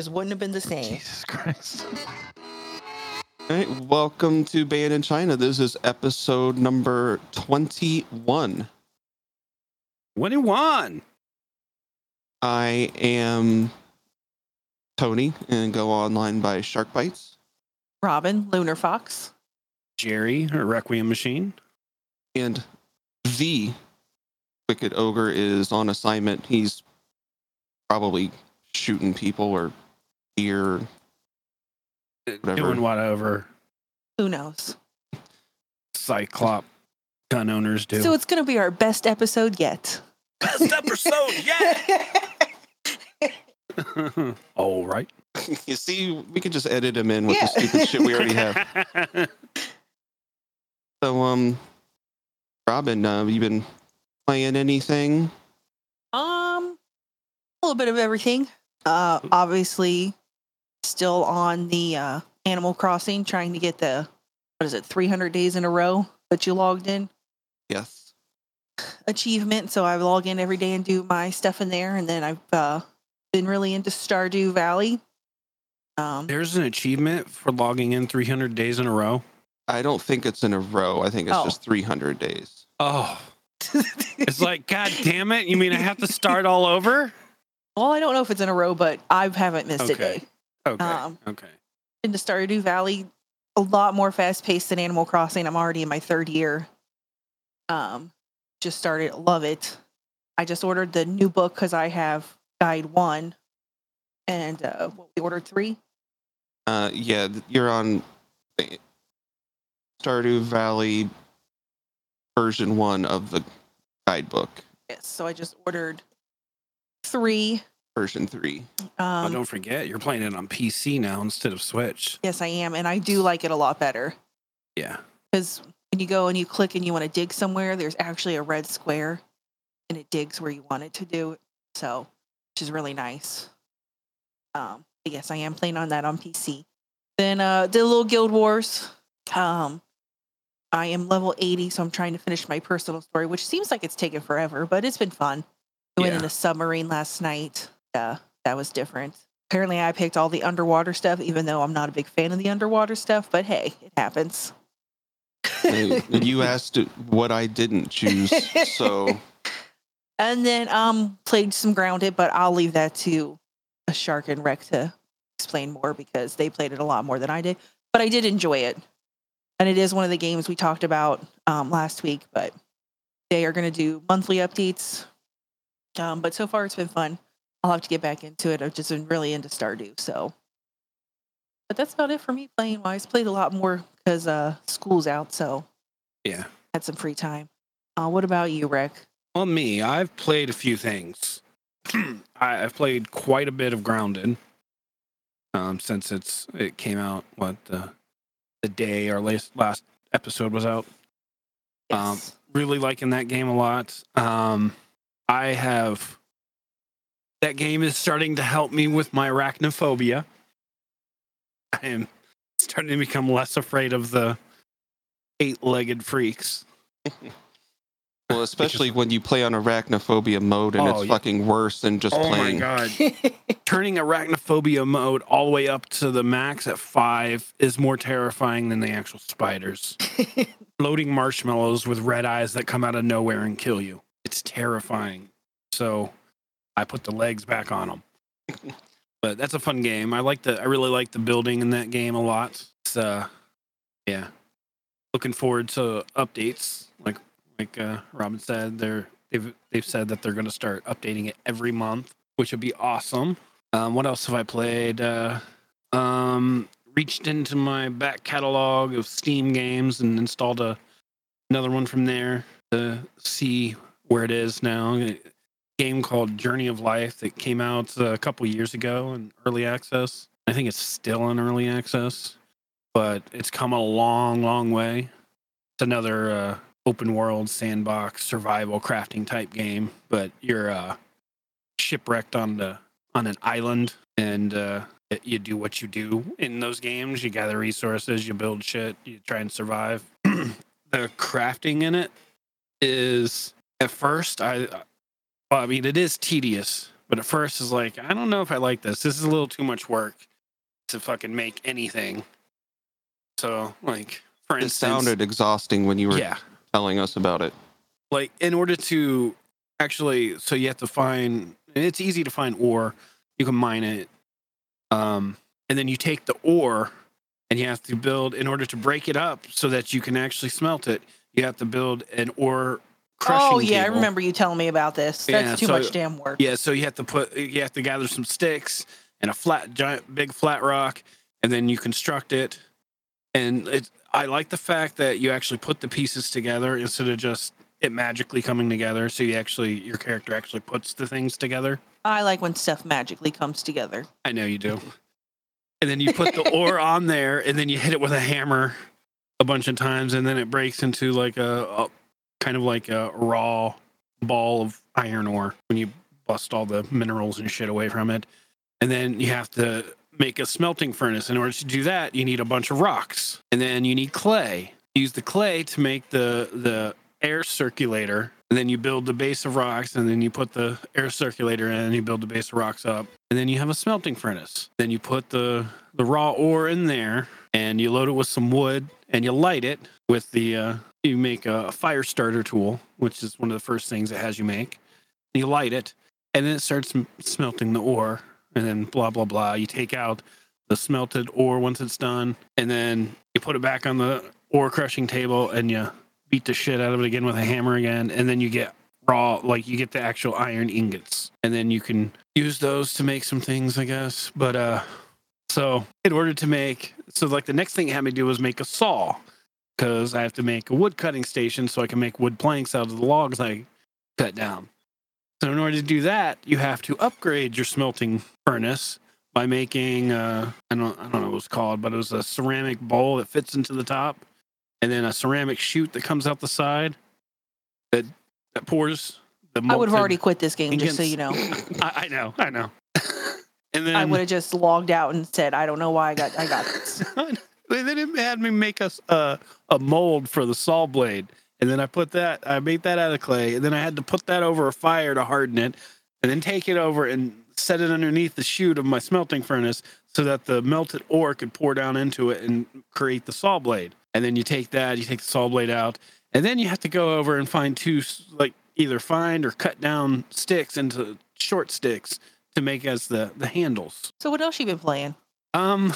just wouldn't have been the same. Jesus Christ. All right, welcome to Band in China. This is episode number 21. 21. I am Tony and go online by Shark Bites. Robin, Lunar Fox. Jerry, or Requiem Machine. And the Wicked Ogre is on assignment. He's probably shooting people or deer. Whatever. Doing whatever Who knows? Cyclop gun owners do. So it's going to be our best episode yet. best episode yet. All right. you see, we could just edit them in with Yeah. the stupid shit we already have. So, um, Robin, uh, you been playing anything? Um, a little bit of everything. Uh, obviously, still on the uh, Animal Crossing, trying to get the what is it, 300 days in a row that you logged in Yes. achievement. So I log in every day and do my stuff in there, and then I've uh, been really into Stardew Valley. Um, There's an achievement for logging in 300 days in a row. I don't think it's in a row. I think it's Oh. just 300 days. Oh, it's like, God damn it. You mean I have to start all over? well, I don't know if it's in a row, but I haven't missed a Okay. day. Okay. Um, okay. into Stardew Valley a lot more fast paced than Animal Crossing. I'm already in my third year. Um, just started, love it. I just ordered the new book because I have guide one, and uh, what, we ordered three. Uh, yeah, you're on Stardew Valley version one of the guidebook, Yes, so I just ordered three. Version three. oh, Um, don't forget, you're playing it on PC now instead of Switch. yes, I am, and I do like it a lot better Yeah. because when you go and you click and you want to dig somewhere, there's actually a red square, and it digs where you want it to do. So, which is really nice. Um, but yes, I am playing on that on PC. Then uh, the little Guild Wars. Um, I am level 80, so I'm trying to finish my personal story, which seems like it's taken forever, but it's been fun. I went Yeah. in a submarine last night. Uh, that was different. Apparently, I picked all the underwater stuff, even though I'm not a big fan of the underwater stuff. But hey, it happens. You asked what I didn't choose, so And then um played some grounded, but I'll leave that to a shark and wreck to explain more because they played it a lot more than I did. But I did enjoy it. And it is one of the games we talked about um last week, but they are gonna do monthly updates. Um, but so far it's been fun. I'll have to get back into it. I've just been really into Stardew, so but that's about it for me playing wise. Played a lot more because uh school's out, so Yeah. had some free time. Uh what about you, Rick? Well, me, I've played a few things. I've played quite a bit of Grounded um, since it's it came out. What the the day our last last episode was out. Um, Yes. really liking that game a lot. Um, I have that game is starting to help me with my arachnophobia. I am starting to become less afraid of the eight-legged freaks. well, especially when you play on arachnophobia mode and Oh, it's yeah. fucking worse than just oh playing. Oh my god! Turning arachnophobia mode all the way up to the max at five is more terrifying than the actual spiders. Loading marshmallows with red eyes that come out of nowhere and kill you. It's terrifying. So I put the legs back on them. but that's a fun game. I like the I really like the building in that game a lot. It's uh yeah. Looking forward to updates. Like like uh Robin said, they're they've they've said that they're gonna start updating it every month, which would be awesome. Um what else have I played? Uh um reached into my back catalog of Steam games and installed a another one from there to see where it is now. Game called Journey of Life that came out a couple years ago in early access. I think it's still in early access, but it's come a long, long way. It's another uh, open world sandbox survival crafting type game, but you're uh, shipwrecked on the on an island and uh, you do what you do in those games. You gather resources, you build shit, you try and survive. the crafting in it is at first I well, I mean it is tedious, But at first, it's like I don't know if I like this. This is a little too much work to fucking make anything. So, like for It instance, sounded exhausting when you were yeah, telling us about it. like in order to actually, so you have to find. It's easy to find ore. You can mine it, um, and then you take the ore, and you have to build in order to break it up so that you can actually smelt it. You have to build an ore crushing. Oh yeah, I remember you telling me about this. That's Yeah, too so- much damn work. Yeah, so you have to put you have to gather some sticks and a flat giant big flat rock and then you construct it. And it I like the fact that you actually put the pieces together instead of just it magically coming together. So you actually your character actually puts the things together. I like when stuff magically comes together. I know you do. And then you put the ore on there and then you hit it with a hammer a bunch of times and then it breaks into like a kind of like a raw ball of iron ore when you bust all the minerals and shit away from it. And then you have to make a smelting furnace. In order to do that, you need a bunch of rocks. And then you need clay. Use the clay to make the the air circulator. And then you build the base of rocks and then you put the air circulator in and you build the base of rocks up. And then you have a smelting furnace. Then you put the the raw ore in there and you load it with some wood and you light it with the uh you make a fire starter tool, which is one of the first things it has you make. You light it, and then it starts smelting the ore, and then blah blah blah. You take out the smelted ore once it's done, and then you put it back on the ore crushing table, and you beat the shit out of it again with a hammer again, and then you get raw, like you get the actual iron ingots, and then you can use those to make some things, I guess. But uh, so in order to make, so like the next thing it had me do was make a saw because I have to make a wood cutting station so I can make wood planks out of the logs I cut down. So in order to do that, you have to upgrade your smelting furnace by making uh, I don't I don't know what it's called, but it was a ceramic bowl that fits into the top, and then a ceramic chute that comes out the side that that pours the. I would have already quit this game, just so you know. I, I know, I know. and then I would have just logged out and said, "I don't know why I got I got this." they then had me make us a a mold for the saw blade, and then I put that I made that out of clay, and then I had to put that over a fire to harden it, and then take it over and set it underneath the chute of my smelting furnace so that the melted ore could pour down into it and create the saw blade. And then you take that, you take the saw blade out, and then you have to go over and find two like either find or cut down sticks into short sticks to make as the the handles. So what else you been playing? Um,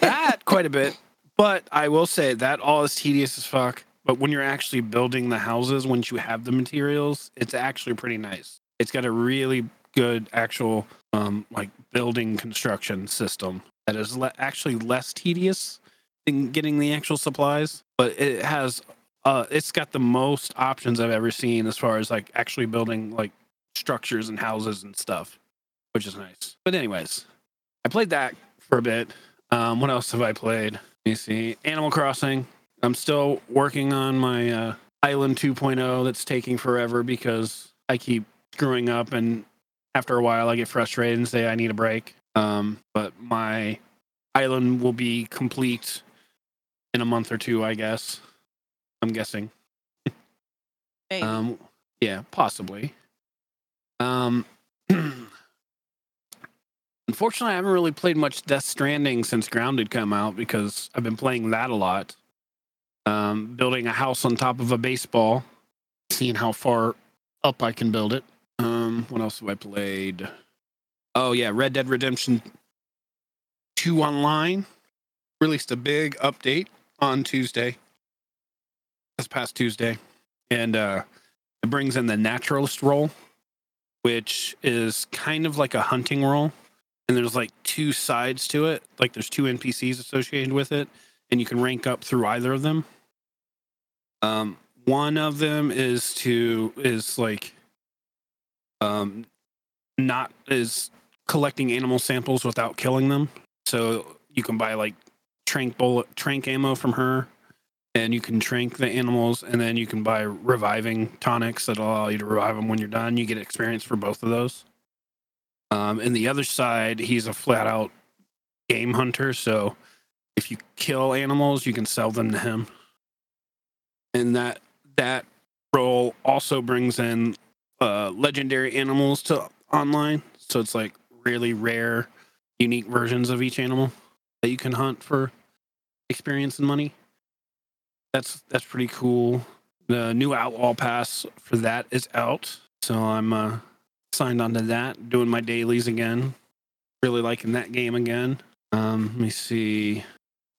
that quite a bit, but I will say that all is tedious as fuck. But when you're actually building the houses, once you have the materials, it's actually pretty nice. It's got a really good actual um like building construction system that is le- actually less tedious than getting the actual supplies, but it has uh it's got the most options I've ever seen as far as like actually building like structures and houses and stuff, which is nice. But anyways, I played that for a bit. Um, what else have I played? Let me see. Animal Crossing. I'm still working on my uh, Island 2.0 that's taking forever because I keep screwing up and after a while I get frustrated and say I need a break. Um, but my island will be complete in a month or two, I guess. I'm guessing. Um, yeah, possibly. Um, unfortunately, I haven't really played much Death Stranding since Grounded come out because I've been playing that a lot. Um, building a house on top of a baseball, seeing how far up I can build it. Um, what else have I played? Oh yeah, Red Dead Redemption Two Online released a big update on Tuesday. This past Tuesday and uh, it brings in the naturalist role, which is kind of like a hunting role. And there's like two sides to it. Like there's two NPCs associated with it, and you can rank up through either of them. Um, one of them is to is like um not is collecting animal samples without killing them. So you can buy like trank bullet trank ammo from her and you can trank the animals and then you can buy reviving tonics that allow you to revive them when you're done you get experience for both of those um, and the other side he's a flat out game hunter so if you kill animals you can sell them to him and that that role also brings in uh, legendary animals to online. So it's like really rare, unique versions of each animal that you can hunt for experience and money. That's that's pretty cool. The new Outlaw Pass for that is out, so I'm uh, signed onto that, doing my dailies again. Really liking that game again. Um, let me see.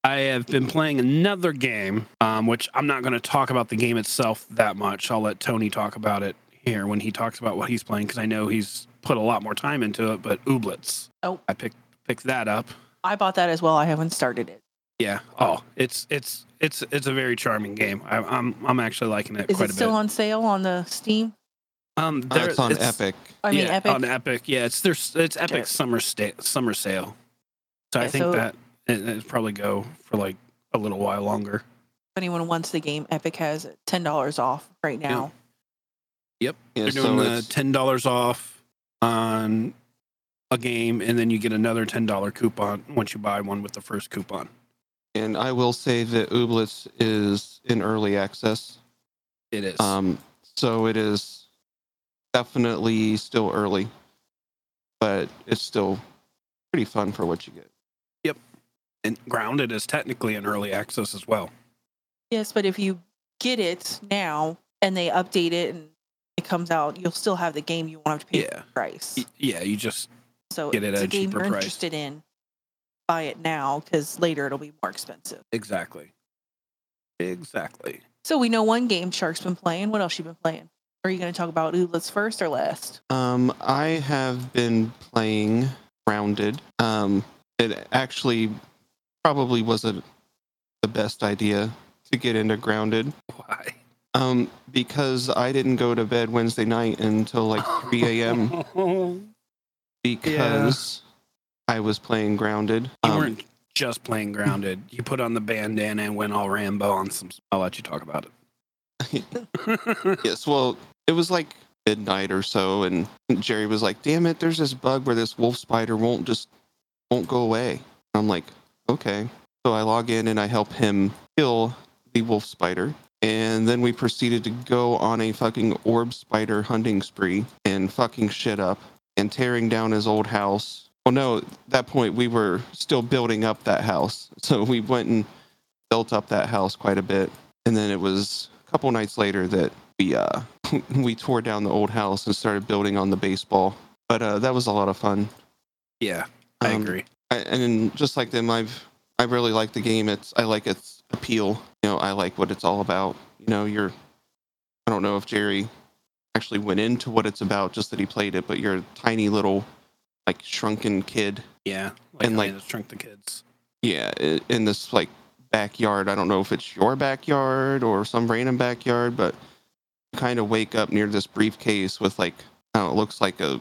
I have been playing another game, um, which I'm not going to talk about the game itself that much. I'll let Tony talk about it here when he talks about what he's playing because I know he's put a lot more time into it. But Ooblets, Oh. I picked picked that up. I bought that as well. I haven't started it. Yeah. Oh, it's it's it's it's a very charming game. I, I'm I'm actually liking it Is quite it a still bit. on sale on the Steam? Um, Uh, there- it's on Epic. I mean, yeah, Epic. on Epic. Yeah, it's there's it's Epic Sure. summer sta- summer sale. So I think so- that it, it'd probably go for like a little while longer. if anyone wants the game, Epic has ten dollars off right now. Yeah, They're so doing the ten dollars off on a game, and then you get another ten dollar coupon once you buy one with the first coupon. and I will say that Ooblets is in early access. It is. Um, so it is definitely still early, but it's still pretty fun for what you get. Yep. And Grounded is technically an early access as well. Yes, but if you get it now and they update it and it comes out, you'll still have the game. You won't have to pay Yeah. the price. Yeah, you just So get it it's at a a game cheaper you're price. interested in. Buy it now because later it'll be more expensive. exactly, exactly. So we know one game Shark's been playing. What else you been playing? Are you going to talk about Ooblets first or last? Um, I have been playing Grounded. Um, it actually probably wasn't the best idea to get into Grounded. Why? Um, because I didn't go to bed Wednesday night until like 3 a.m. because I was playing Grounded. You Um, weren't just playing grounded. You put on the bandana and went all Rambo on some. I'll let you talk about it. Yes, well, it was like midnight or so, and Jerry was like, "Damn it, there's this bug where this wolf spider won't just won't go away." I'm like, "Okay." So I log in and I help him kill the wolf spider, and then we proceeded to go on a fucking orb spider hunting spree and fucking shit up and tearing down his old house. Well, no, at that point we were still building up that house, so we went and built up that house quite a bit, and then it was a couple nights later that we uh we tore down the old house and started building on the baseball. But uh, that was a lot of fun. yeah, I Um, agree. I, and just like them, I've I really like the game. It's I like its appeal. You know, I like what it's all about. You know, you're I don't know if Jerry actually went into what it's about, just that he played it. But you're a tiny little like shrunken kid. Yeah, like, and, like- shrunk the kids. Yeah, in this like backyard. I don't know if it's your backyard or some random backyard, but kind of wake up near this briefcase with like I don't know, it looks like a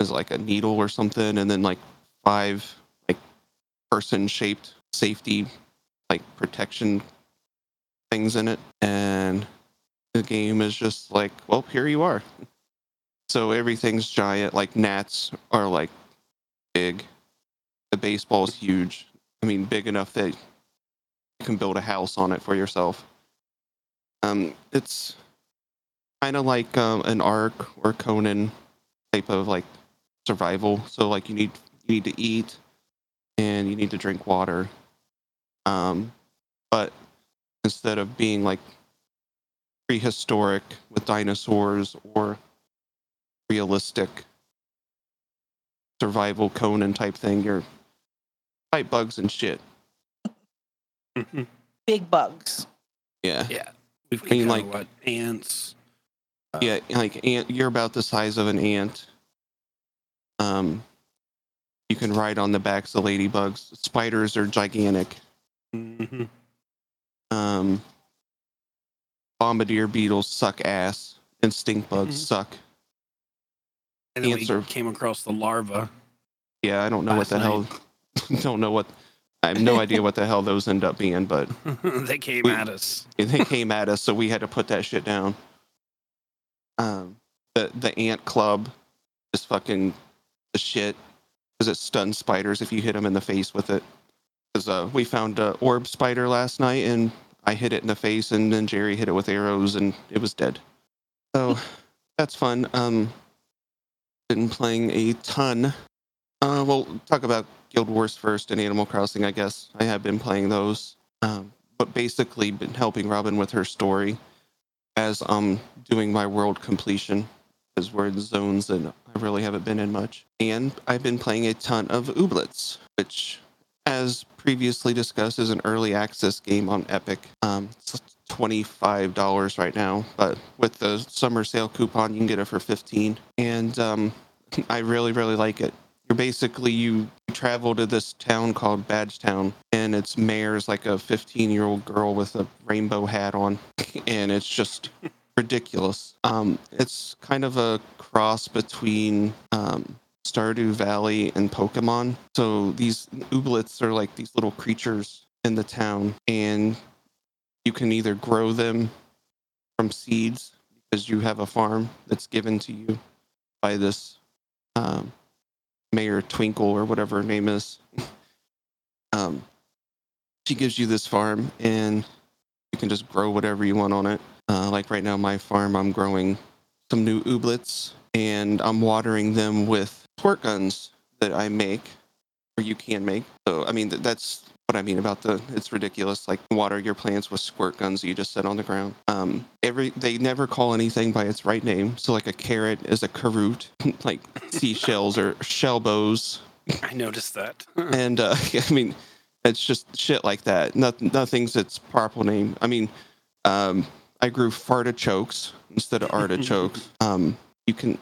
is like a needle or something, and then like five like person shaped safety like protection things in it, and the game is just like, well, here you are. So everything's giant. Like gnats are like big. The baseball is huge. I mean, big enough that you can build a house on it for yourself. Um, it's kind of like um, an Ark or Conan type of like survival. So like you need you need to eat and you need to drink water. Um, but instead of being like prehistoric with dinosaurs or realistic survival Conan type thing, you're fight bugs and shit. Big bugs. Yeah. Yeah, we've I mean, like- what ants. Uh, Yeah, like ant you're about the size of an ant. Um you can ride on the backs of ladybugs. Spiders are gigantic. Mm-hmm. Um bombardier beetles suck ass and stink bugs Mhm. suck. And then Ants we are- came across the larva. Yeah, I don't know what the hell don't know what I have no idea what the hell those end up being, but they came We- at us. they came at us, so we had to put that shit down. Um, the the ant club is fucking the shit because it stuns spiders if you hit them in the face with it. Because uh, we found a orb spider last night and I hit it in the face, and then Jerry hit it with arrows and it was dead. So that's fun. Um, been playing a ton. Uh, we'll talk about Guild Wars first and Animal Crossing, I guess. I have been playing those, um, but basically been helping Robin with her story as I'm doing my world completion because we're in zones and I really haven't been in much. And I've been playing a ton of Ooblets, which, as previously discussed, is an early access game on Epic. Um, it's $25 right now, but with the summer sale coupon, you can get it for 15 And um, I really, really like it. You're basically, you travel to this town called Badgetown, and its mayor's like a 15 year old girl with a rainbow hat on. And it's just ridiculous. Um, it's kind of a cross between um, Stardew Valley and Pokemon. So these ooblets are like these little creatures in the town, and you can either grow them from seeds because you have a farm that's given to you by this um, Mayor Twinkle or whatever her name is. um, she gives you this farm, and you can just grow whatever you want on it. Uh, like right now, my farm, I'm growing some new ooblets and I'm watering them with squirt guns that I make or you can make. So, I mean, that's what I mean about the it's ridiculous. Like water your plants with squirt guns that you just set on the ground. Um, every they never call anything by its right name. So like a carrot is a carrot, like seashells or shellbows. I noticed that. and uh, I mean, it's just shit like that. Nothing, nothing's its proper name. I mean, um, I grew fartichokes instead of artichokes. um, you can,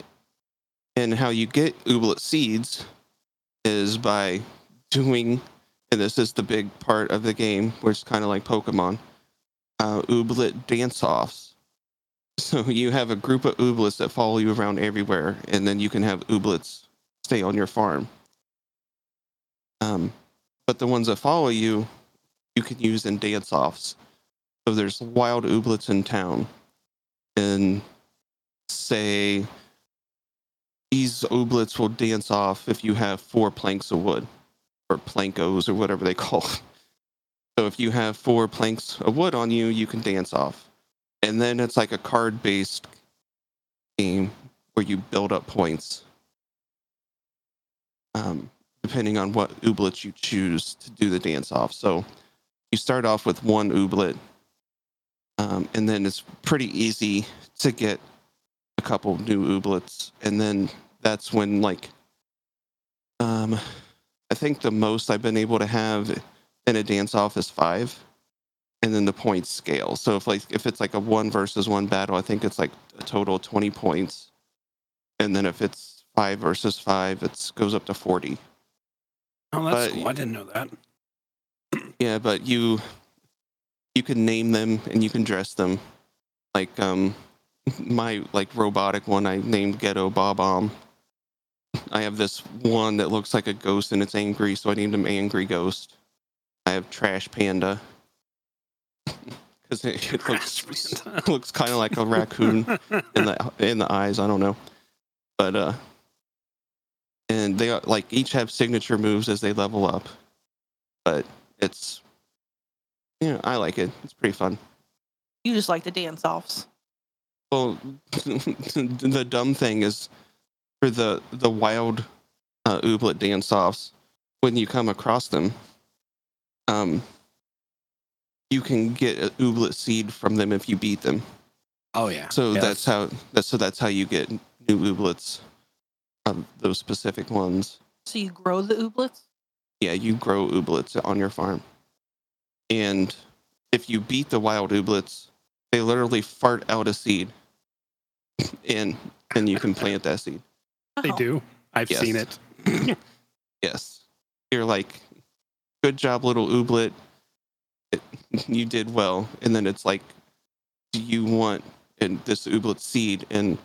and how you get ooblet seeds is by doing, and this is the big part of the game, which is kind of like Pokemon, uh, ooblet dance offs. So you have a group of ooblets that follow you around everywhere, and then you can have ooblets stay on your farm. Um, but the ones that follow you, you can use in dance offs. So there's wild ooblets in town, and say these ooblets will dance off if you have four planks of wood, or plankos, or whatever they call. It. So if you have four planks of wood on you, you can dance off, and then it's like a card-based game where you build up points. Um, depending on what ooblets you choose to do the dance off. So you start off with one ooblet um, and then it's pretty easy to get a couple new ooblets, and then that's when like um, I think the most I've been able to have in a dance off is five, and then the points scale. So if like if it's like a one versus one battle, I think it's like a total twenty points, and then if it's five versus five, it goes up to forty. Oh, that's But- cool. I didn't know that. Yeah, but you you can name them and you can dress them. Like um my like robotic one I named Ghetto Bob Bomb. I have this one that looks like a ghost and it's angry, so I named him Angry Ghost. I have Trash Panda. Because it, it looks Trash Panda. looks kind of like a raccoon in the in the eyes. I don't know, but uh, and they are- like each have signature moves as they level up. But it's yeah, I like it. It's pretty fun. You just like the dance offs. Well, the dumb thing is for the the wild uh, ooblet dance offs when you come across them, um, you can get an ooblet seed from them if you beat them. Oh yeah. So Yeah, that's how that's so that's how you get new ooblets of those specific ones. So you grow the ooblets? Yeah, you grow ooblets on your farm. And if you beat the wild ooblets, they literally fart out a seed. And then you can plant that seed. They Oh. do. I've Yes. seen it. Yes. You're like, good job, little ooblet. It, you did well. And then it's like, do you want and this ooblet seed? And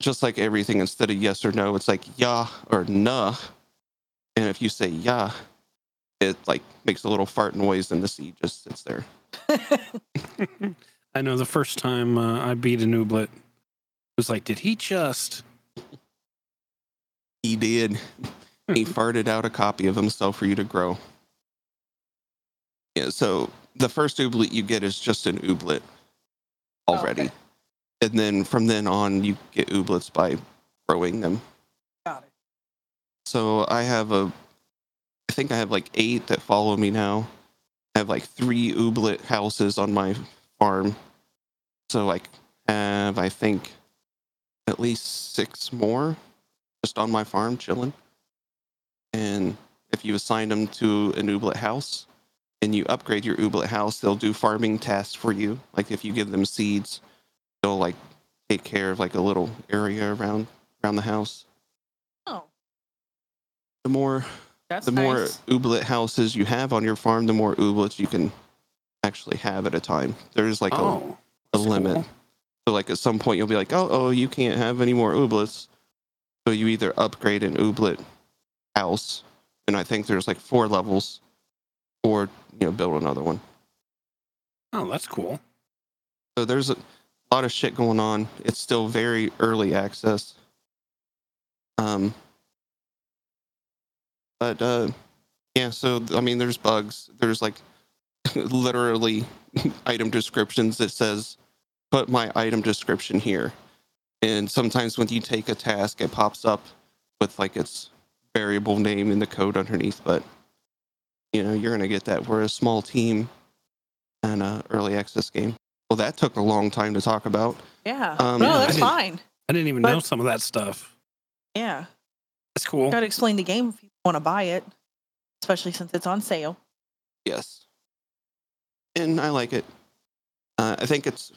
just like everything, instead of yes or no, it's like yeah or nah. And if you say yeah, it like makes a little fart noise and the seed just sits there. I know the first time uh, I beat an ooblet, it was like, did he just? He did. Hmm. he farted out a copy of himself for you to grow. Yeah, so the first ooblet you get is just an ooblet Oh, already. okay. And then from then on, you get ooblets by growing them. Got it. So I have a, I think I have like eight that follow me now. I have like three ooblet houses on my farm. So like have I think at least six more just on my farm chilling. And if you assign them to an ooblet house and you upgrade your ooblet house, they'll do farming tasks for you. Like if you give them seeds, they'll like take care of like a little area around around the house. Oh, The more that's the more nice. ooblet houses you have on your farm, the more ooblets you can actually have at a time. There's like a, oh, a that's limit. cool. So like at some point you'll be like, oh, oh, you can't have any more ooblets. So you either upgrade an ooblet house, and I think there's like four levels, or you know build another one. Oh, that's cool. So there's a lot of shit going on. It's still very early access. Um, but uh, yeah. So I mean, there's bugs. There's like literally item descriptions that says, "Put my item description here." And sometimes when you take a task, it pops up with like its variable name in the code underneath. But you know, you're gonna get that. We're a small team and a early access game. Well, that took a long time to talk about. Yeah. Um, no, I that's didn't- fine. I didn't even But- know some of that stuff. Yeah. That's cool. Got to explain the game if you want to buy it, especially since it's on sale. Yes. And I like it. Uh, I think it's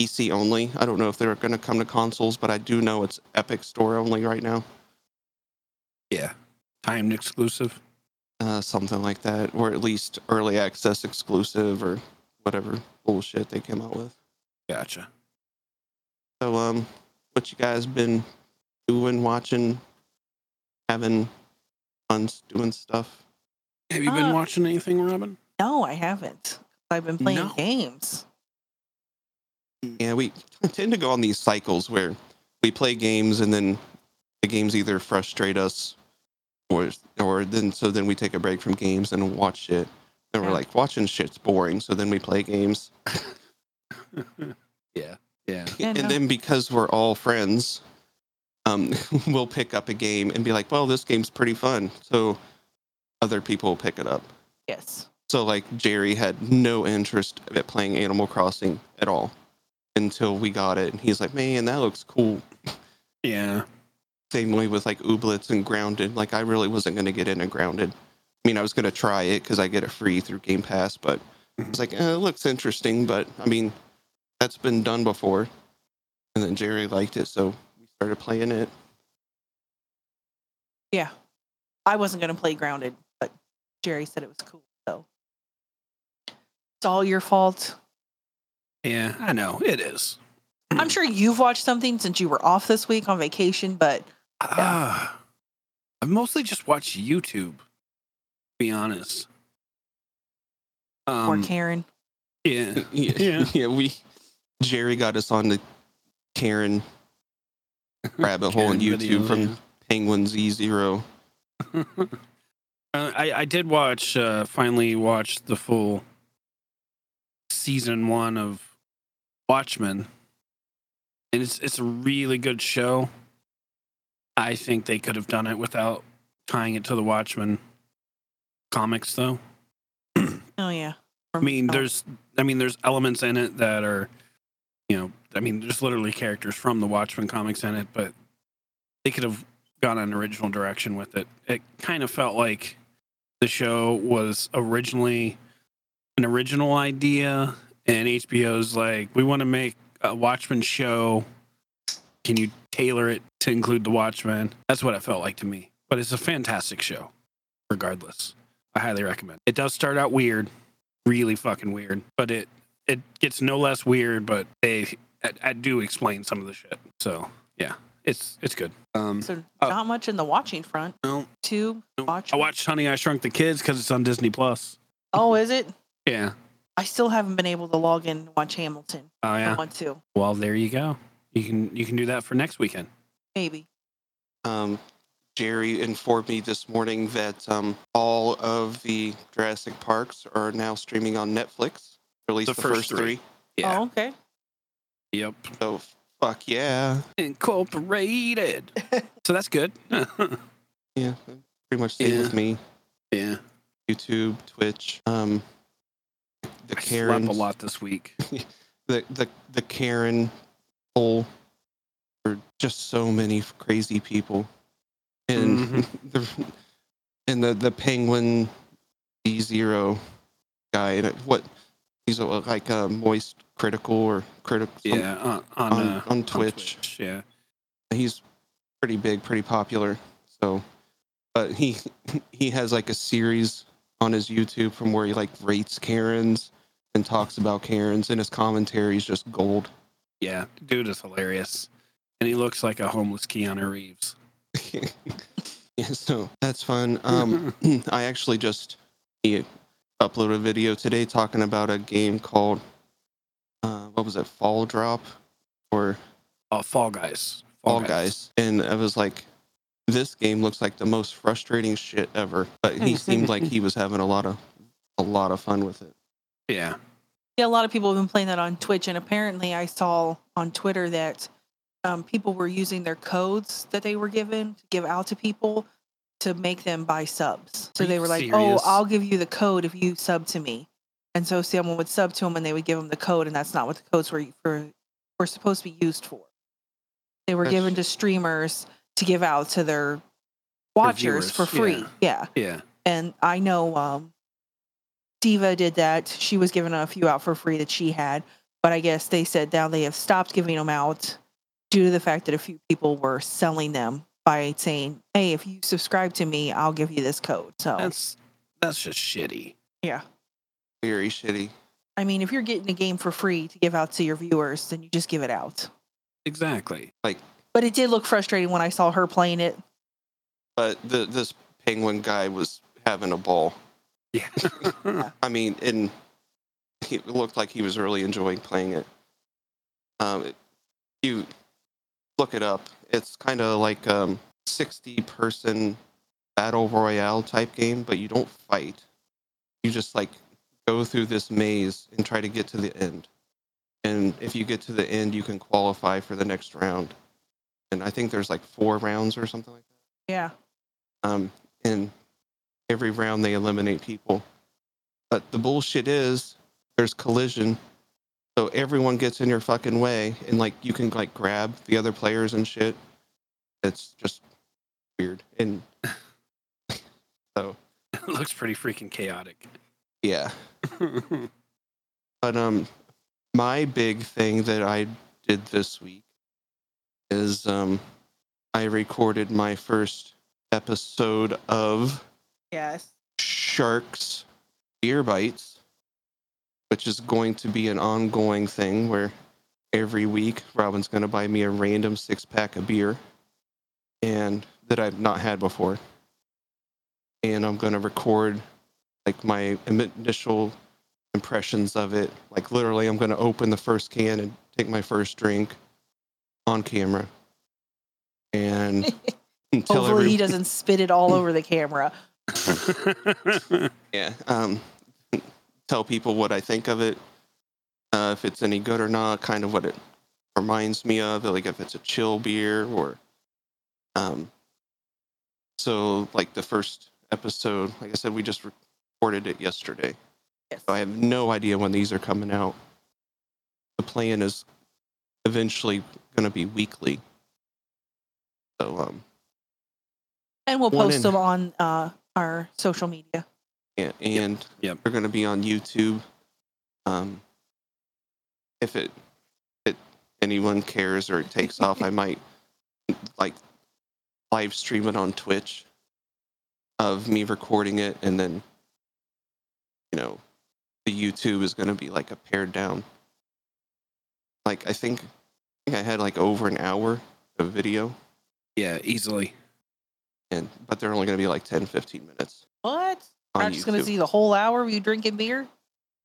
PC only. I don't know if they're going to come to consoles, but I do know it's Epic Store only right now. Yeah, timed exclusive. Uh, something like that, or at least early access exclusive or whatever bullshit they came out with. Gotcha. So, um, what you guys been doing, watching, having fun, doing stuff? Have you been Uh, watching anything, Robin? No, I haven't. I've been playing No. games. Yeah, we tend to go on these cycles where we play games and then the games either frustrate us or or then so then we take a break from games and watch shit. And we're like, watching shit's boring, so then we play games. Yeah. Yeah. Yeah, and then because we're all friends, um, we'll pick up a game and be like, well, this game's pretty fun. So other people will pick it up. Yes. So like Jerry had no interest at playing Animal Crossing at all until we got it. And he's like, man, that looks cool. Yeah. Same way with like Ooblets and Grounded. Like I really wasn't going to get into Grounded. I mean, I was going to try it because I get it free through Game Pass, but I was like, eh, it looks interesting. But I mean, that's been done before. And then Jerry liked it, so we started playing it. Yeah. I wasn't going to play Grounded, but Jerry said it was cool. So it's all your fault. Yeah. I know it is. I'm sure you've watched something since you were off this week on vacation, but Ah, I've mostly just watched YouTube. To be honest. or Um, Karen. yeah. yeah, Yeah. yeah, we Jerry got us on the Karen rabbit hole on YouTube videos, from Penguin Z Zero. Uh, I I did watch uh, finally watched the full season one of Watchmen, and it's it's a really good show. I think they could have done it without tying it to the Watchmen comics, though. Oh, yeah. I mean, there's, I mean, there's elements in it that are, you know, I mean, there's literally characters from the Watchmen comics in it, but they could have gone an original direction with it. It kind of felt like the show was originally an original idea, and HBO's like, we want to make a Watchmen show. Can you tailor it to include the Watchmen? That's what it felt like to me. But it's a fantastic show, regardless. I highly recommend. It does start out weird, really fucking weird, but it it gets no less weird. But they I, I do explain some of the shit. So yeah, it's it's good. Um, So Oh. not much in the watching front. no, Two no. watch. I watched Honey I Shrunk the Kids because it's on Disney Plus. Oh, is it? Yeah. I still haven't been able to log in and watch Hamilton. Oh yeah, I want to. Well, there you go. You can you can do that for next weekend. Maybe. Um, Jerry informed me this morning that um, all of the Jurassic Parks are now streaming on Netflix. Or at least The the, first first, three. three. Yeah. Oh, okay. Yep. So fuck yeah. Incorporated. so that's good. Yeah, pretty much stayed Yeah. with me. Yeah. YouTube, Twitch, um, the I Karen, a lot this week. the the the Karen. There are just so many crazy people, and Mhm. the and the the Penguin Z zero guy. And what he's a, like a moist critical or critical. Yeah. On, on, on, uh, on Twitch. Yeah. he's pretty big, pretty popular. So, but he he has like a series on his YouTube from where he like rates Karens and talks about Karens, and his commentary is just gold. Yeah. Dude is hilarious. And he looks like a homeless Keanu Reeves. yeah, so that's fun. Um, I actually just he uploaded a video today talking about a game called uh, what was it, Fall Drop or Oh, Fall Guys. Fall Guys, and I was like, this game looks like the most frustrating shit ever. But he seemed like he was having a lot of a lot of fun with it. Yeah. Yeah, a lot of people have been playing that on Twitch, and apparently, I saw on Twitter that um, people were using their codes that they were given to give out to people to make them buy subs. So they were like, serious? "Oh, I'll give you the code if you sub to me," and so someone would sub to them, and they would give them the code, and that's not what the codes were for were supposed to be used for. They were That's- given to streamers to give out to their watchers for free. yeah. Yeah. and I know um, Diva did that. She was giving a few out for free that she had, but I guess they said now they have stopped giving them out due to the fact that a few people were selling them by saying, "Hey, if you subscribe to me, I'll give you this code." So That's that's just shitty. yeah, Very shitty. I mean, if you're getting a game for free to give out to your viewers, then you just give it out. Exactly. Like, but it did look frustrating when I saw her playing it. But the this penguin guy was having a ball. Yeah. I mean, and he it looked like he was really enjoying playing it. Um, it- you look it up. It's kind of like um 60 person battle royale type game, but you don't fight. You just like go through this maze and try to get to the end. And if you get to the end, you can qualify for the next round. And I think there's like four rounds or something like that. Yeah, Um, and every round they eliminate people. But the bullshit is there's collision. So everyone gets in your fucking way and like you can like grab the other players and shit. It's just weird. And so it looks pretty freaking chaotic. yeah. But um my big thing that I did this week is um I recorded my first episode of yes, Sharks Beer Bites, which is going to be an ongoing thing where every week Robin's going to buy me a random six pack of beer and that I've not had before. And I'm going to record like my initial impressions of it. Like literally, I'm going to open the first can and take my first drink on camera. And hopefully every- he doesn't spit it all over the camera. yeah um tell people what i think of it uh if it's any good or not kind of what it reminds me of like if it's a chill beer or um so like the first episode like i said we just recorded it yesterday. Yes. so i have no idea when these are coming out. The plan is eventually going to be weekly. So um And we'll post in- them on uh, our social media. Yeah, and Yep. they're going to be on YouTube. Um, if it, it anyone cares or it takes off, I might like live stream it on Twitch of me recording it, and then you know the YouTube is going to be like a pared down. Like I think, I think I had like over an hour of video, yeah, easily. And but they're only going to be like 10, 15 minutes What? on I'm just going to see the whole hour of you drinking beer?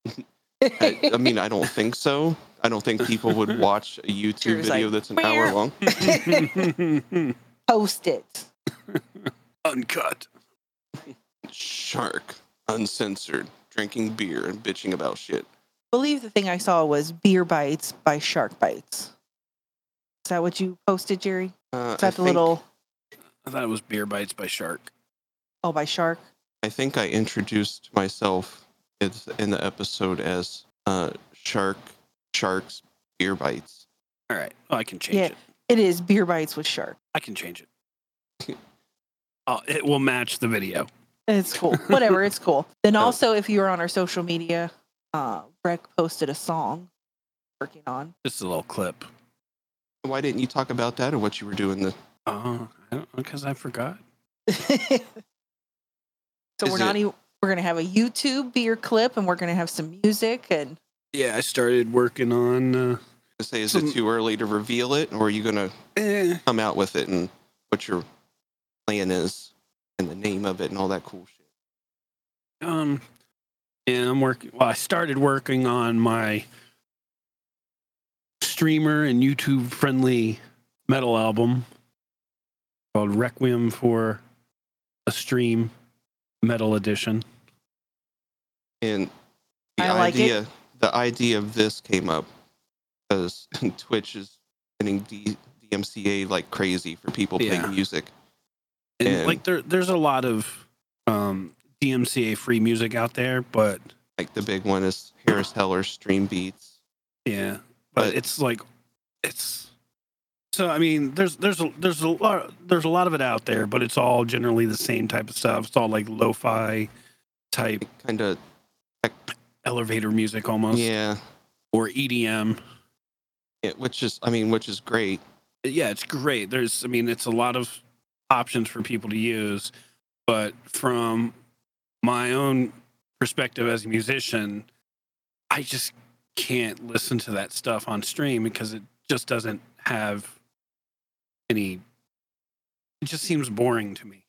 I, I mean, I don't think so. I don't think people would watch a YouTube Drew's video like, that's an hour long. Post it. Uncut. Shark, uncensored, drinking beer and bitching about shit. believe the thing I saw was Beer Bites by Shark Bites. Is that what you posted, Jerry? Uh, Is I that the think- little. I thought it was Beer Bites by Shark. Oh, by Shark. I think I introduced myself in the episode as uh, Shark Sharks Beer Bites. All right. Oh, I can change Yeah. it. It is beer bites with Shark. I can change it. oh, it will match the video. It's cool. Whatever, it's cool. Then also, if you were on our social media, uh, Breck posted a song working on. Just a little clip. Why didn't you talk about that or what you were doing? The Oh, because I forgot. so Is we're not it- even. We're gonna have a YouTube beer clip, and we're gonna have some music, and Yeah, I started working on. Uh, to say, is Some- it too early to reveal it, or are you gonna eh, come out with it and what your plan is and the name of it and all that cool shit? um, yeah, I'm working. Well, I started working on my streamer and YouTube friendly metal album called Requiem for a Stream Metal Edition. And the I like it. idea, the idea of this came up because Twitch is getting D- DMCA like crazy for people Yeah. playing music. And, And- like there, there's a lot of um, DMCA free music out there, but Like the big one is Harris Heller Stream Beats. Yeah, but, But- it's like it's so. I mean, there's there's a, there's a lot there's a lot of it out there, but it's all generally the same type of stuff. It's all like lo-fi type Kind of, elevator music almost, yeah, or EDM. yeah, which is, I mean, which is great. Yeah, it's great. There's, I mean, it's a lot of options for people to use, but from my own perspective as a musician, I just can't listen to that stuff on stream because it just doesn't have any. It just seems boring to me,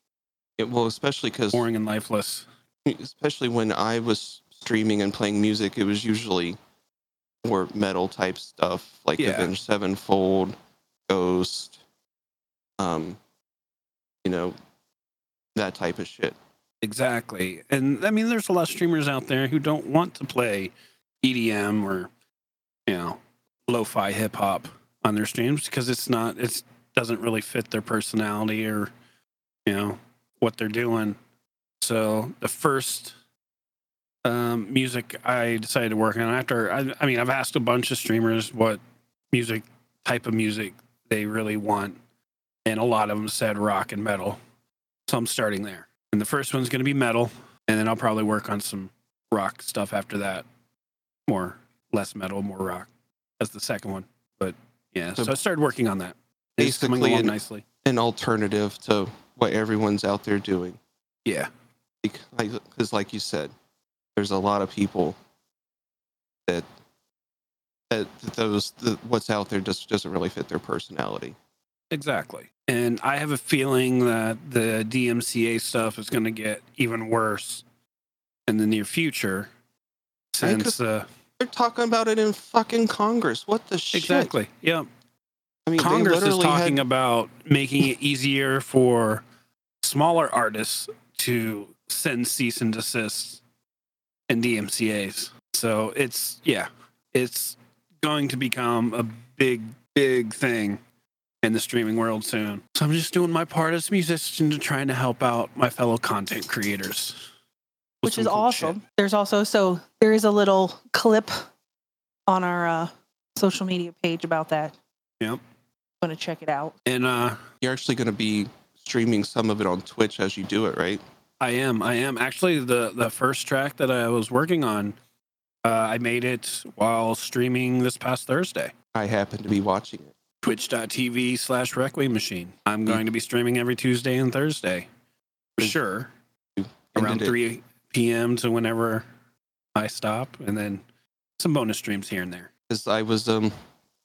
It, well, especially because, boring and lifeless. especially when I was streaming and playing music, it was usually more metal type stuff like Yeah. Avenged Sevenfold, Ghost, um, you know, that type of shit. Exactly. And I mean, there's a lot of streamers out there who don't want to play EDM or, you know, lo fi hip hop on their streams because it's not, it doesn't really fit their personality or, you know, what they're doing. So the first um, music I decided to work on after, I, I mean, I've asked a bunch of streamers what music, type of music they really want. And a lot of them said rock and metal. So I'm starting there. And the first one's going to be metal, and then I'll probably work on some rock stuff after that. More, less metal, more rock as the second one. But yeah, so, So I started working on that. Basically an- nicely. An alternative to what everyone's out there doing. Yeah, Because, like you said, there's a lot of people that that those the, what's out there just doesn't really fit their personality. exactly. And I have a feeling that the DMCA stuff is going to get even worse in the near future. Since uh, They're talking about it in fucking Congress. What the shit? exactly, yeah, I mean, Congress is talking had- about making it easier for smaller artists to send cease and desist and DMCA's. So it's yeah, it's going to become a big, big thing in the streaming world soon. So I'm just doing my part as a musician to trying to help out my fellow content creators. which is cool awesome. shit. There's also so there is a little clip on our uh, social media page about that. Yep. Want to check it out? And uh You're actually going to be streaming some of it on Twitch as you do it, right? I am. I am actually the the first track that I was working on. Uh, I made it while streaming this past Thursday. I happen to be watching it. Twitch.tv slash Requiem Machine. I'm going to be streaming every Tuesday and Thursday. For sure. Around 3 p.m. to whenever I stop. And then some bonus streams here and there. Because I was um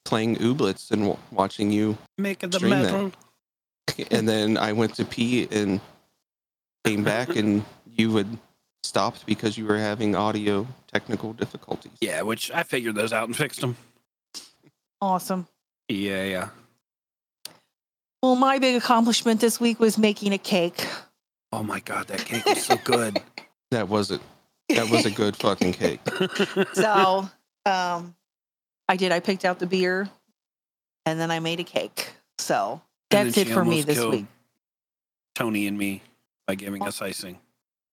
playing Ooblets and w- watching you, Making the Stream that. and then I went to pee and came back, and you had stopped because you were having audio technical difficulties. Yeah, which I figured those out and fixed them. Awesome. Yeah, yeah. Well, my big accomplishment this week was making a cake. Oh my God, that cake was so good. That was it. That was a good fucking cake. so, um, I did. I picked out the beer, and then I made a cake. So that's it for me this week. Tony and me by giving us icing.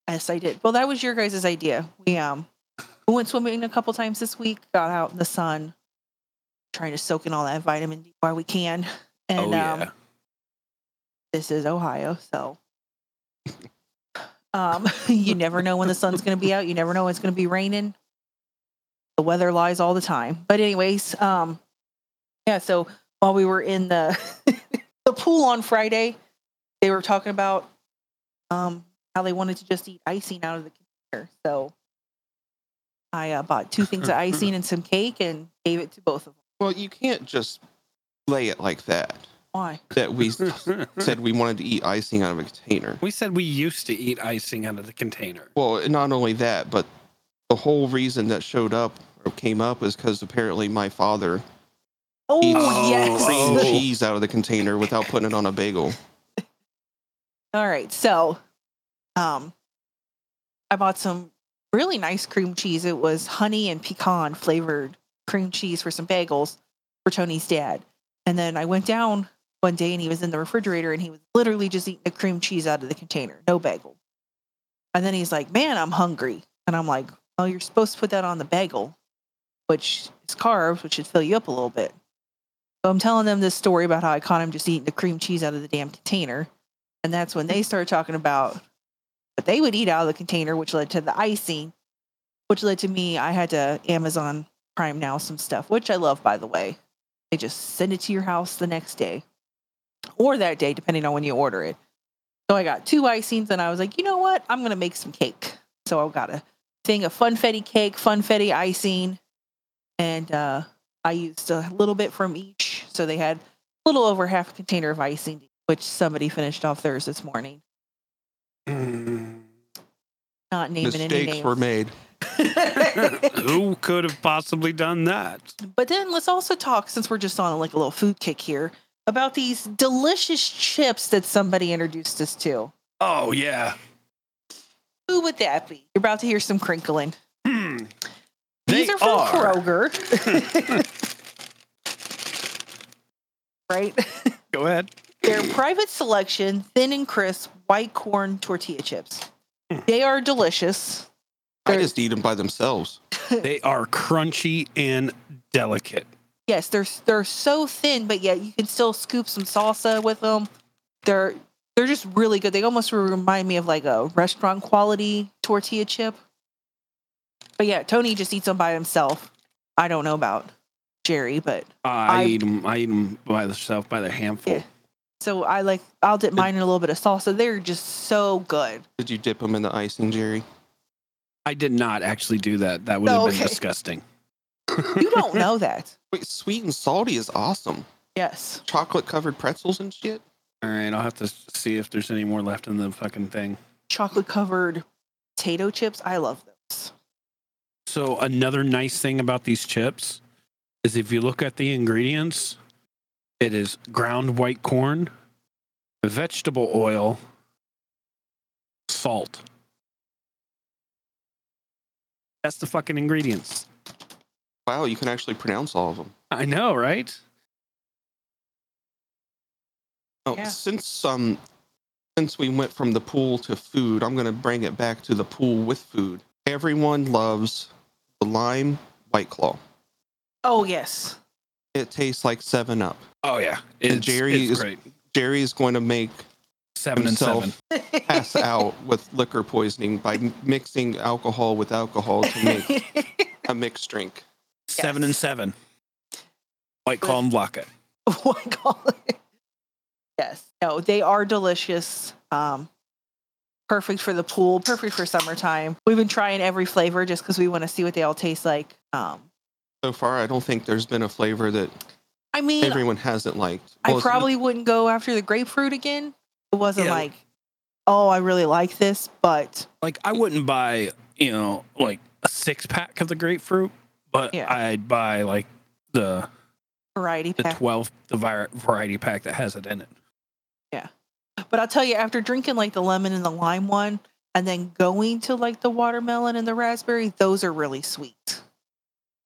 Yes, I did. Well, that was your guys' idea. We um we went swimming a couple times this week, got out in the sun, trying to soak in all that vitamin D while we can. And oh yeah. um this is Ohio, so um you never know when the sun's gonna be out, you never know when it's gonna be raining. The weather lies all the time. But anyways, um yeah, so while we were in the the pool on Friday, they were talking about um how they wanted to just eat icing out of the container. So I uh, bought two things of icing and some cake and gave it to both of them. Well, you can't just lay it like that. Why? That we said we wanted to eat icing out of a container. we said we used to eat icing out of the container. Well, not only that, but the whole reason that showed up or came up is because apparently my father Oh, eats yes. cream Oh. cheese out of the container without putting it on a bagel. All right. So um I bought some really nice cream cheese. It was honey and pecan flavored cream cheese for some bagels for Tony's dad. And then I went down one day and he was in the refrigerator and he was literally just eating the cream cheese out of the container, no bagel. And then he's like, Man, I'm hungry. And I'm like, Well, you're supposed to put that on the bagel, which is carbs, which should fill you up a little bit. So I'm telling them this story about how I caught him just eating the cream cheese out of the damn container. And that's when they started talking about what they would eat out of the container, which led to the icing, which led to me. I had to Amazon Prime now some stuff, which I love, by the way. They just send it to your house the next day or that day, depending on when you order it. So I got two icings and I was like, you know what? I'm going to make some cake. So I got a thing of funfetti cake, funfetti icing, and uh, I used a little bit from each. So they had a little over half a container of icing, which somebody finished off theirs this morning. Mm. Not naming any Mistakes names. were made. Who could have possibly done that? but then let's also talk, since we're just on like a little food kick here, about these delicious chips that somebody introduced us to. Oh yeah. Who would that be? You're about to hear some crinkling. These They are from are. Kroger. right? Go ahead. They're private selection, thin and crisp, white corn tortilla chips. They are delicious. I They're- just eat them by themselves. They are crunchy and delicate. Yes, they're they're so thin, but yet you can still scoop some salsa with them. They're they're just really good. They almost remind me of like a restaurant quality tortilla chip. But yeah, Tony just eats them by himself. I don't know about Jerry, but uh, I, I- eat them. I eat them by themselves, by the handful. Yeah. so I like I'll dip mine in a little bit of salsa. They're just so good. Did you dip them in the icing, Jerry? I did not actually do that. That would Oh, have been disgusting. You don't know that. Wait, sweet and salty is awesome. Yes. Chocolate covered pretzels and shit. All right, I'll have to see if there's any more left in the fucking thing. Chocolate covered potato chips. I love those. So another nice thing about these chips is if you look at the ingredients, it is ground white corn, vegetable oil, salt. That's the fucking ingredients. Wow, you can actually pronounce all of them. I know, right? Oh, Yeah. since um, since we went from the pool to food, I'm gonna bring it back to the pool with food. Everyone loves the lime white claw. Oh yes. It tastes like Seven Up. Oh yeah, it's, Jerry it's is- great. Jerry is going to make Seven and seven. pass out with liquor poisoning by m- mixing alcohol with alcohol to make a mixed drink. Seven Yes. and seven. White claw and vodka. what I call it. Yes. No, they are delicious. Um, perfect for the pool, perfect for summertime. We've been trying every flavor just because we want to see what they all taste like. Um, So far, I don't think there's been a flavor that I mean, everyone hasn't liked. I Well, it's- probably wouldn't go after the grapefruit again. It wasn't Yeah. like, oh, I really like this, but Like I wouldn't buy, you know, like a six pack of the grapefruit, but Yeah. I'd buy like the variety the pack. twelve the vi- variety pack that has it in it. But I'll tell you, after drinking like the lemon and the lime one, and then going to like the watermelon and the raspberry, those are really sweet.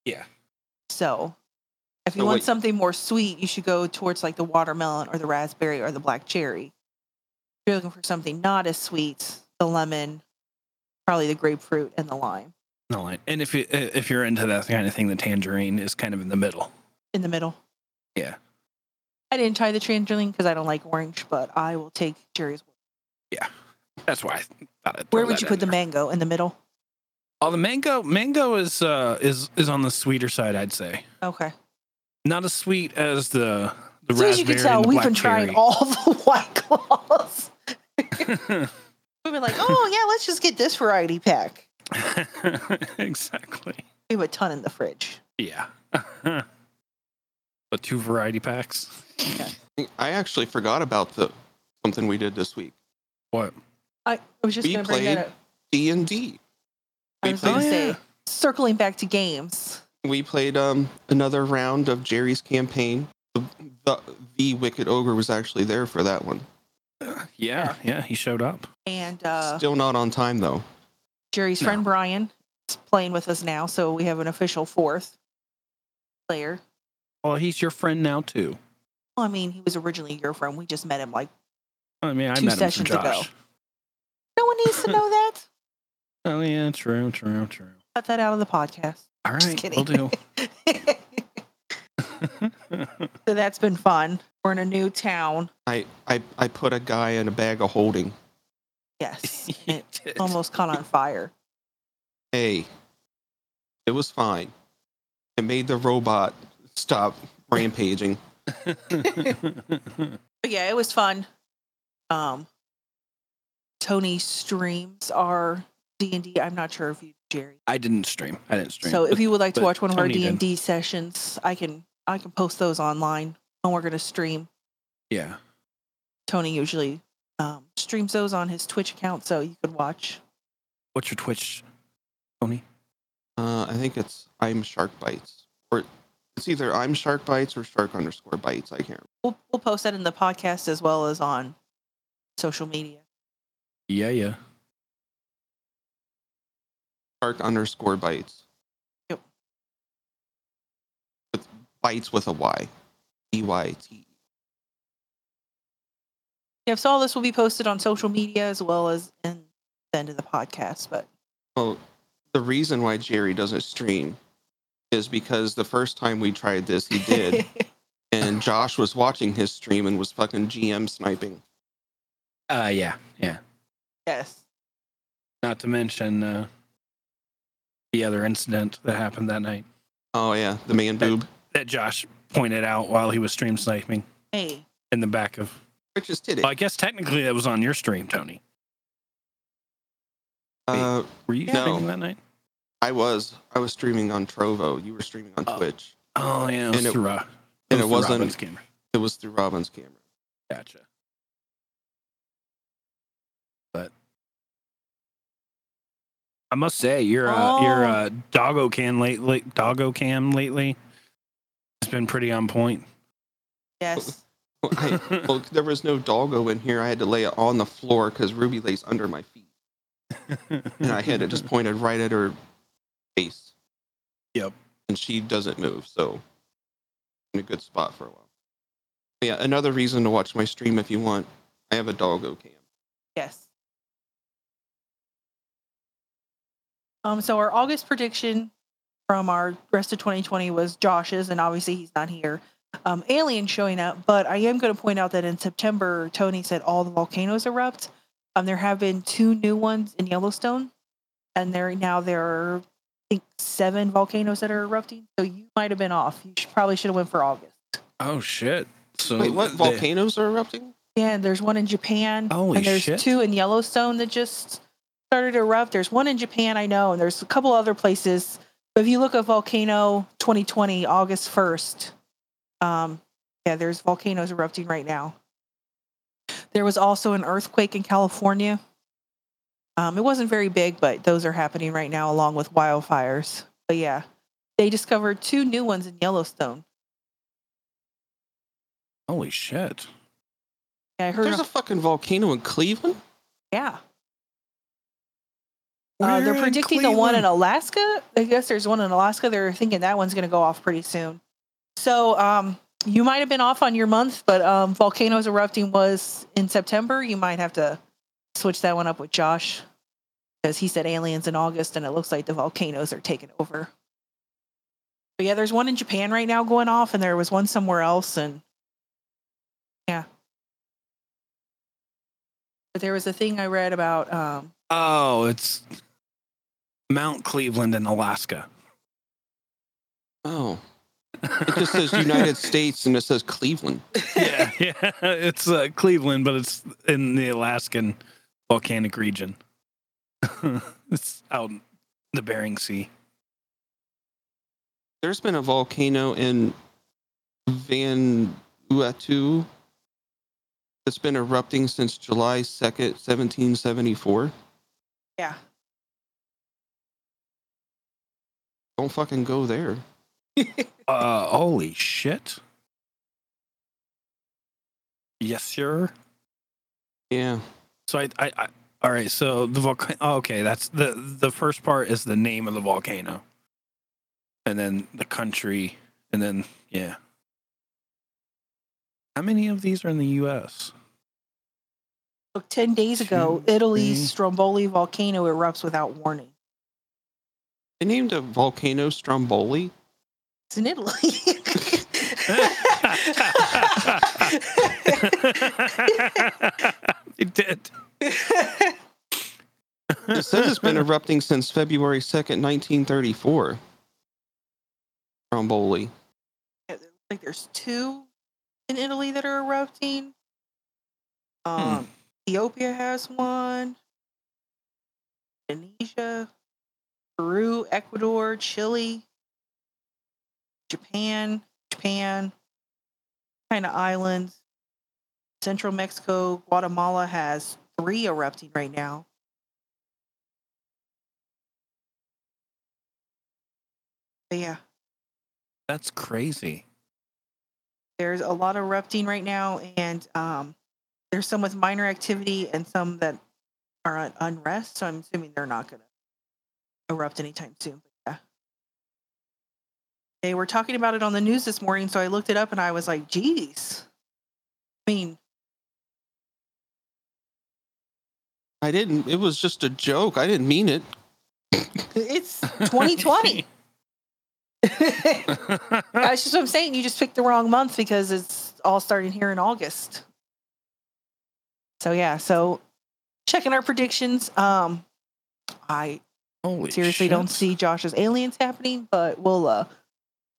Yeah. So if you So want wait- something more sweet, you should go towards like the watermelon or the raspberry or the black cherry. If you're looking for something not as sweet, the lemon, probably the grapefruit and the lime No, like- and if you if you're into that kind of thing, the tangerine is kind of in the middle. in the middle. Yeah. I didn't try the tangerine because I don't like orange, but I will take Jerry's. Yeah, that's why I thought I'd Where would you put the mango? In the middle? Oh, the mango. Mango is uh is is on the sweeter side, I'd say. Okay. Not as sweet as the the As soon as you can tell, we've been trying all the white claws. We've been like, oh yeah, let's just get this variety pack. exactly. We have a ton in the fridge. Yeah. but two variety packs. I actually forgot about the something we did this week. What? I was just We going to bring that played- up. D and D. I We was going to played. say, yeah. circling back to games. We played um another round of Jerry's campaign. The, the, the Wicked Ogre was actually there for that one. Yeah, yeah, he showed up. And uh, Still not on time though. Jerry's No. friend Brian is playing with us now, so we have an official fourth player. Well, he's your friend now too. Well, I mean, he was originally your friend. We just met him like I mean, I Two met him from sessions ago. No one needs to know that. Oh yeah, true, true, true. Cut that out of the podcast. All right, Just kidding. we'll do. so that's been fun. We're in a new town. I, I I put a guy in a bag of holding. Yes. It did. almost caught on fire. Hey, it was fine. It made the robot stop rampaging. But yeah, it was fun. Um, Tony streams our D and D. I'm not sure if you, Jerry. I didn't stream. I didn't stream. So if you would like to watch one of our D and D sessions, I can I can post those online when we're going to stream. yeah, Tony usually um, streams those on his Twitch account, so you could watch. what's your Twitch, Tony? Uh, I think it's I'm Shark Bites, or it's either I'm Shark Bites or Shark underscore Bites. I can't. We'll we'll post that in the podcast as well as on social media. Yeah, yeah. Shark underscore Bites. Yep. With bites with a Y. B Y T. Yeah, so all this will be posted on social media as well as in the end of the podcast. But Well, the reason why Jerry doesn't stream is because the first time we tried this, he did, and Josh was watching his stream and was fucking GM sniping. Uh, yeah, yeah. yes. Not to mention uh, the other incident that happened that night Oh yeah, the man boob, that Josh pointed out while he was stream sniping Hey, in the back of. which is titty. Well, I guess technically that was on your stream, Tony. Uh, Were you No. streaming that night? I was I was streaming on Trovo. You were streaming on Oh. Twitch. Oh yeah, it was And it- through, uh, and it was through wasn't- Robin's camera. It was through Robin's camera. Gotcha. But I must say, your uh, your Oh. uh, doggo cam lately, doggo cam lately, has been pretty on point. yes. Well, I, well, there was no doggo in here. I had to lay it on the floor because Ruby lays under my feet, and I had it just pointed right at her face. Yep. And she doesn't move, so in a good spot for a while. Yeah, another reason to watch my stream if you want. I have a doggo cam. Yes. Um, so our August prediction from our rest of 2020 was Josh's, and obviously he's not here. Um, alien showing up, but I am going to point out that in September, Tony said all the volcanoes erupt. Um, there have been two new ones in Yellowstone, and there now there are I think seven volcanoes that are erupting. So you might have been off. You should, probably should have went for August. oh shit! So Wait, what? they- Volcanoes are erupting? Yeah, and there's one in Japan. Holy and there's shit. two in Yellowstone that just started to erupt. There's one in Japan, I know, and there's a couple other places. But if you look at Volcano 2020, August 1st, um, yeah, there's volcanoes erupting right now. There was also an earthquake in California. Um, it wasn't very big, but those are happening right now along with wildfires. But yeah, they discovered two new ones in Yellowstone. Holy shit! Yeah, I heard. There's a fucking volcano in Cleveland. yeah. Uh, they're Where in predicting the one in Alaska. I guess there's one in Alaska. They're thinking that one's going to go off pretty soon. So, um, you might have been off on your month, but um, volcanoes erupting was in September. You might have to switch that one up with Josh because he said aliens in August, and it looks like the volcanoes are taking over. But yeah, there's one in Japan right now going off, and there was one somewhere else, and yeah. But there was a thing I read about. Um, Oh, it's Mount Cleveland in Alaska. Oh, it just says United States and it says Cleveland. yeah, yeah. It's uh, Cleveland, but it's in the Alaskan volcanic region. it's out in the Bering Sea. There's been a volcano in Vanuatu that's been erupting since July 2nd, 1774. yeah, Don't fucking go there. Uh, holy shit. Yes, sir. Yeah. So I, I, I all right. So the volcano. Oh, okay, that's the the first part is the name of the volcano, and then the country, and then yeah. How many of these are in the U.S.? Look, 10 days ago, Two, Italy's three. Stromboli volcano erupts without warning. They named a volcano Stromboli. It's in Italy. they did. It says it's been erupting since February 2nd, 1934. Stromboli. like there's two in Italy that are erupting. Um, Ethiopia has one. Indonesia, Peru, Ecuador, Chile, Japan, Japan, China Islands, Central Mexico, Guatemala has three erupting right now. But yeah. That's crazy. there's a lot of erupting right now and um there's some with minor activity and some that are un- unrest so i'm assuming they're not going to erupt anytime soon they were talking about it on the news this morning so i looked it up and i was like geez i mean I didn't. It was just a joke. I didn't mean it. it's 2020 that's just what i'm saying you just picked the wrong month because it's all starting here in august so yeah so checking our predictions um i Holy seriously shit. don't see josh's aliens happening but we'll uh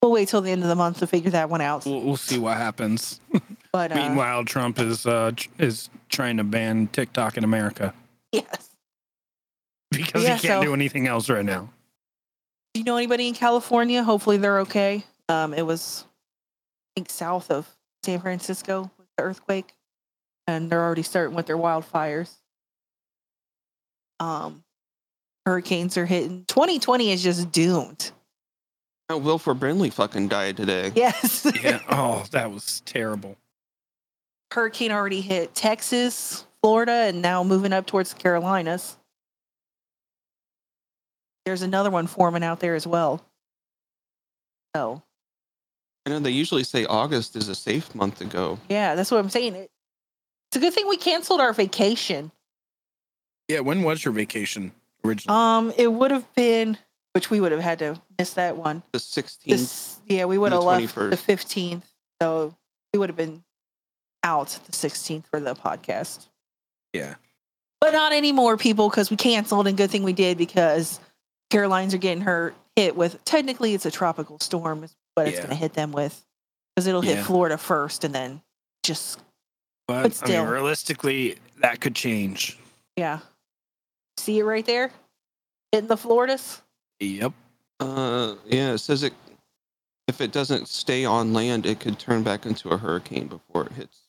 we'll wait till the end of the month to figure that one out. We'll, we'll see what happens. but uh, Meanwhile, Trump is uh, tr- is trying to ban TikTok in America. Yes. Because Yeah, he can't so- do anything else right now. do you know anybody in california? Hopefully they're okay. Um it was i think south of san francisco with the earthquake. And they're already starting with their wildfires. Um hurricanes are hitting. 2020 is just doomed Oh, Wilford Brimley fucking died today. yes Yeah. oh, that was terrible. hurricane already hit texas florida and now moving up towards the carolinas there's another one forming out there as well so I know they usually say August is a safe month to go. yeah that's what i'm saying it's a good thing we canceled our vacation Yeah. When was your vacation originally? Um, it would have been, which we would have had to miss that one. The 16th. This, yeah, we would have left the fifteenth, so we would have been out the sixteenth for the podcast. yeah. But not anymore, people, because we canceled. And good thing we did because Carolines are getting hurt hit with. Technically, it's a tropical storm, is what it's Yeah. going to hit them with, because it'll hit Yeah. Florida first, and then just But, But I still. mean, realistically, that could change. yeah. See it right there, hitting the Floridas. Yep. Uh, yeah, it says it. If it doesn't stay on land, it could turn back into a hurricane before it hits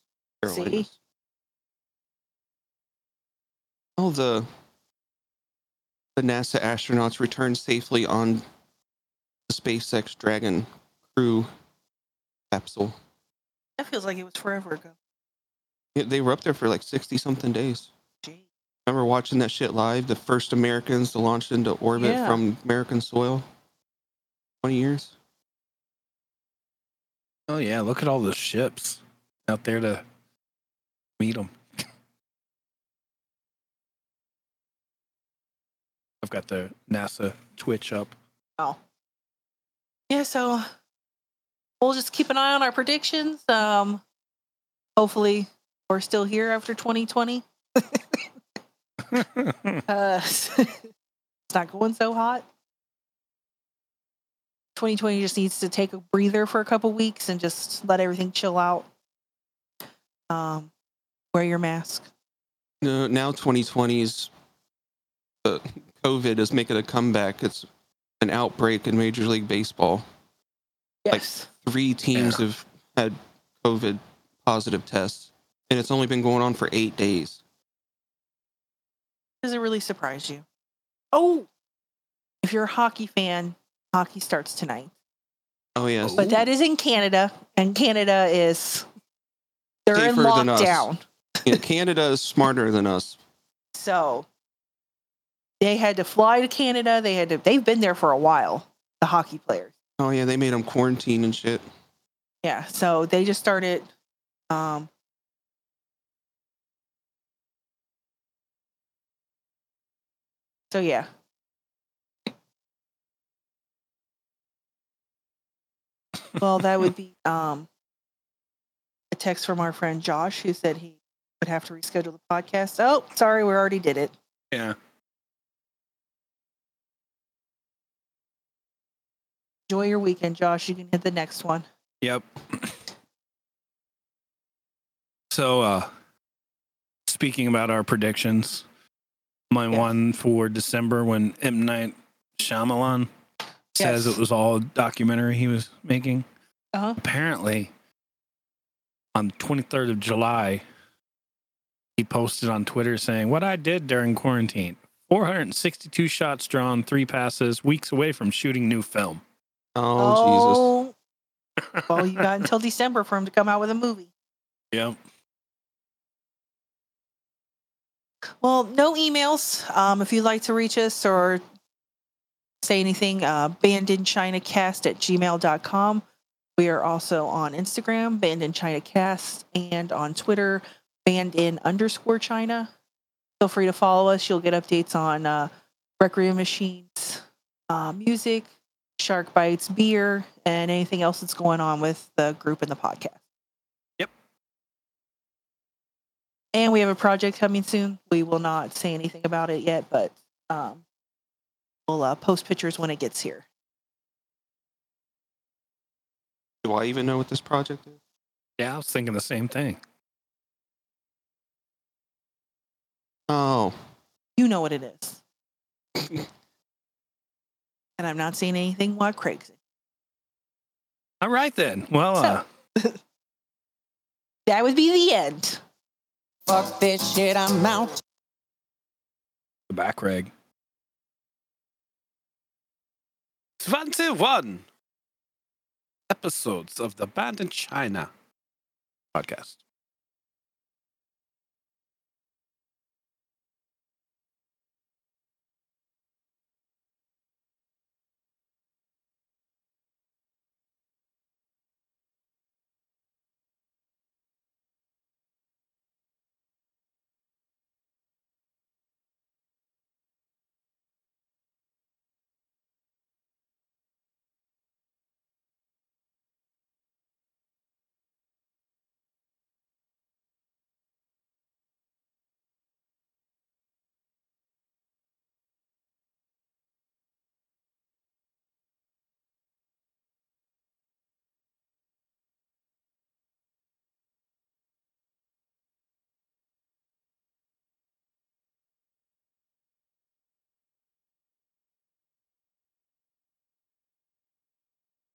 Carolinas. See? Oh, the the NASA astronauts returned safely on the SpaceX Dragon crew capsule. That feels like it was forever ago. Yeah, They were up there for like sixty something days. Gee. Remember watching that shit live? The first Americans to launch into orbit Yeah. from American soil. Twenty years. Oh yeah, look at all the ships out there to meet them. I've got the NASA Twitch up. Oh. Yeah, so we'll just keep an eye on our predictions. Um hopefully we're still here after 2020. Uh it's not going so hot. 2020 just needs to take a breather for a couple weeks and just let everything chill out. Um wear your mask. No, now 2020's uh, COVID is making a comeback. It's an outbreak in Major League Baseball. Like- Yes. Three teams Yeah. have had COVID positive tests, and it's only been going on for eight days. Does it really surprise you? Oh, if you're a hockey fan, hockey starts tonight. Oh yes, But that is in Canada, and Canada is they're in Safer us. lockdown. Yeah, Canada is smarter than us. So they had to fly to Canada. They had to they've been there for a while, the hockey players. Oh yeah, they made them quarantine and shit. Yeah. So they just started um So yeah. Well, that would be um a text from our friend Josh who said he would have to reschedule the podcast. Oh, sorry, we already did it. yeah. Enjoy your weekend, Josh. You can hit the next one. Yep. So, uh, speaking about our predictions, my Yeah. one for December when M Night Shyamalan says Yes. it was all a documentary he was making. Uh-huh. Apparently, on the 23rd of July, he posted on Twitter saying, "What I did during quarantine: 462 shots drawn, three passes, weeks away from shooting new film." Oh, Oh, well, you got until December for him to come out with a movie. Yep. Well, no emails. Um, if you'd like to reach us or say anything, uh, bandinChinaCast at gmail.com. We are also on Instagram, bandinChinaCast, and on Twitter, bandin underscore China. Feel free to follow us. You'll get updates on uh, Requiem Machines, uh, music, Shark Bites, beer, and anything else that's going on with the group and the podcast. Yep. And we have a project coming soon. We will not say anything about it yet, but um, we'll uh, post pictures when it gets here. do I even know what this project is? Yeah, I was thinking the same thing. Oh, You know what it is. and I'm not saying anything while Craig's in. All right then. Well, uh, That would be the end. Fuck this shit, I'm out. the back reg. 21 episodes of the Band in China podcast.